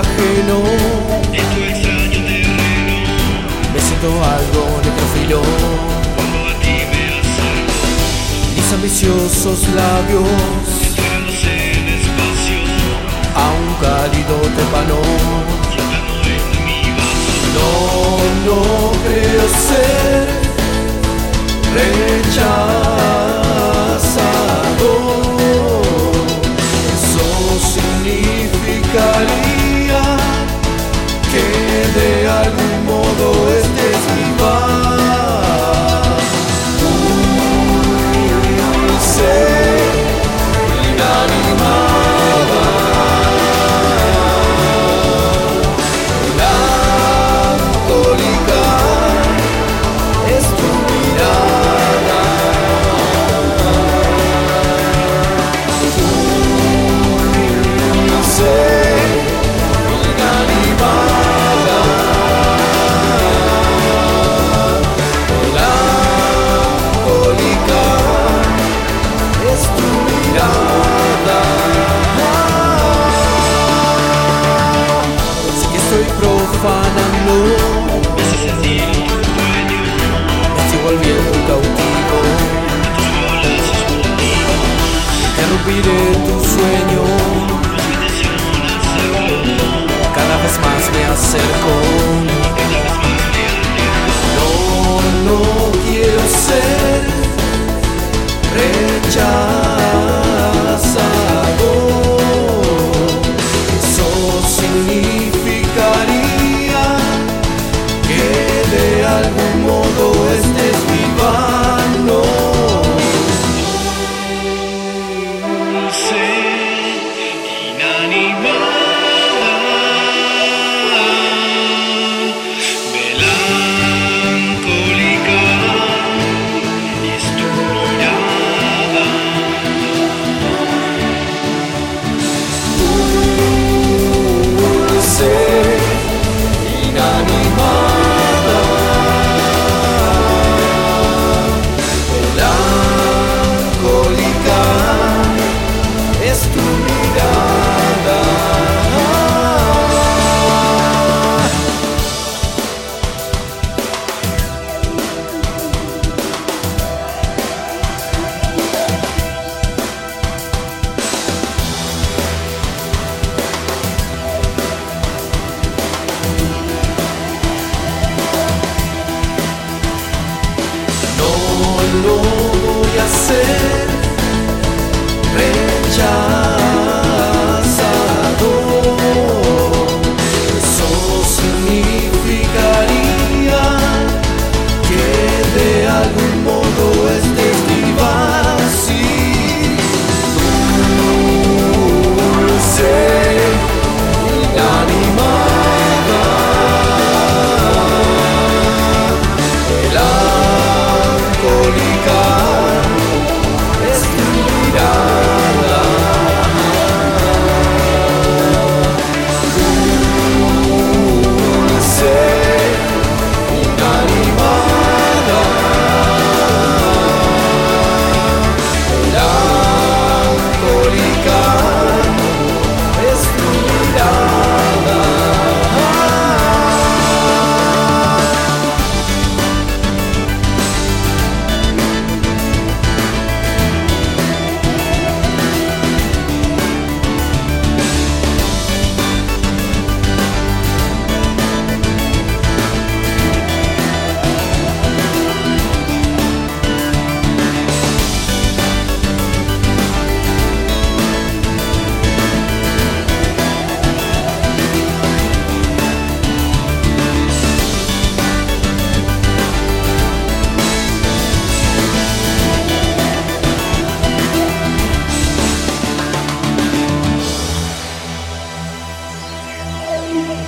ajeno. En tu extraño terreno. Me siento algo necrófilo. Cuando. Mis ambiciosos labios. Esperándose despacio. A un cálido tepano. En no, no creo ser rechazado. Interrumpiré tu sueño, cada vez más me acerco. you.